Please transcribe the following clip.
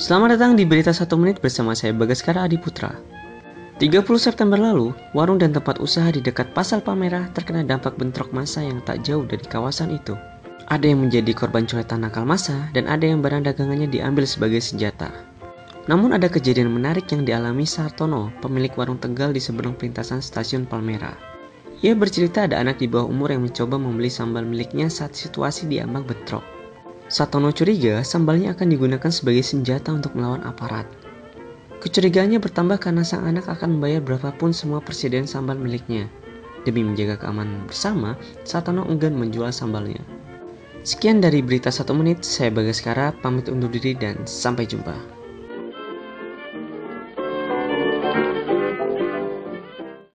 Selamat datang di Berita 1 Menit bersama saya Bagaskara Adi Putra. 30 September lalu, warung dan tempat usaha di dekat Pasar Palmerah terkena dampak bentrok massa yang tak jauh dari kawasan itu. Ada yang menjadi korban coretan nakal massa dan ada yang barang dagangannya diambil sebagai senjata. Namun ada kejadian menarik yang dialami Sartono, pemilik warung Tegal di seberang perlintasan stasiun Palmerah. Ia bercerita ada anak di bawah umur yang mencoba membeli sambal miliknya saat situasi diambang bentrok. Satono curiga sambalnya akan digunakan sebagai senjata untuk melawan aparat. Kecurigaannya bertambah karena sang anak akan membayar berapapun semua persediaan sambal miliknya. Demi menjaga keamanan bersama, Satono enggan menjual sambalnya. Sekian dari berita satu menit, saya Bagaskara pamit undur diri dan sampai jumpa.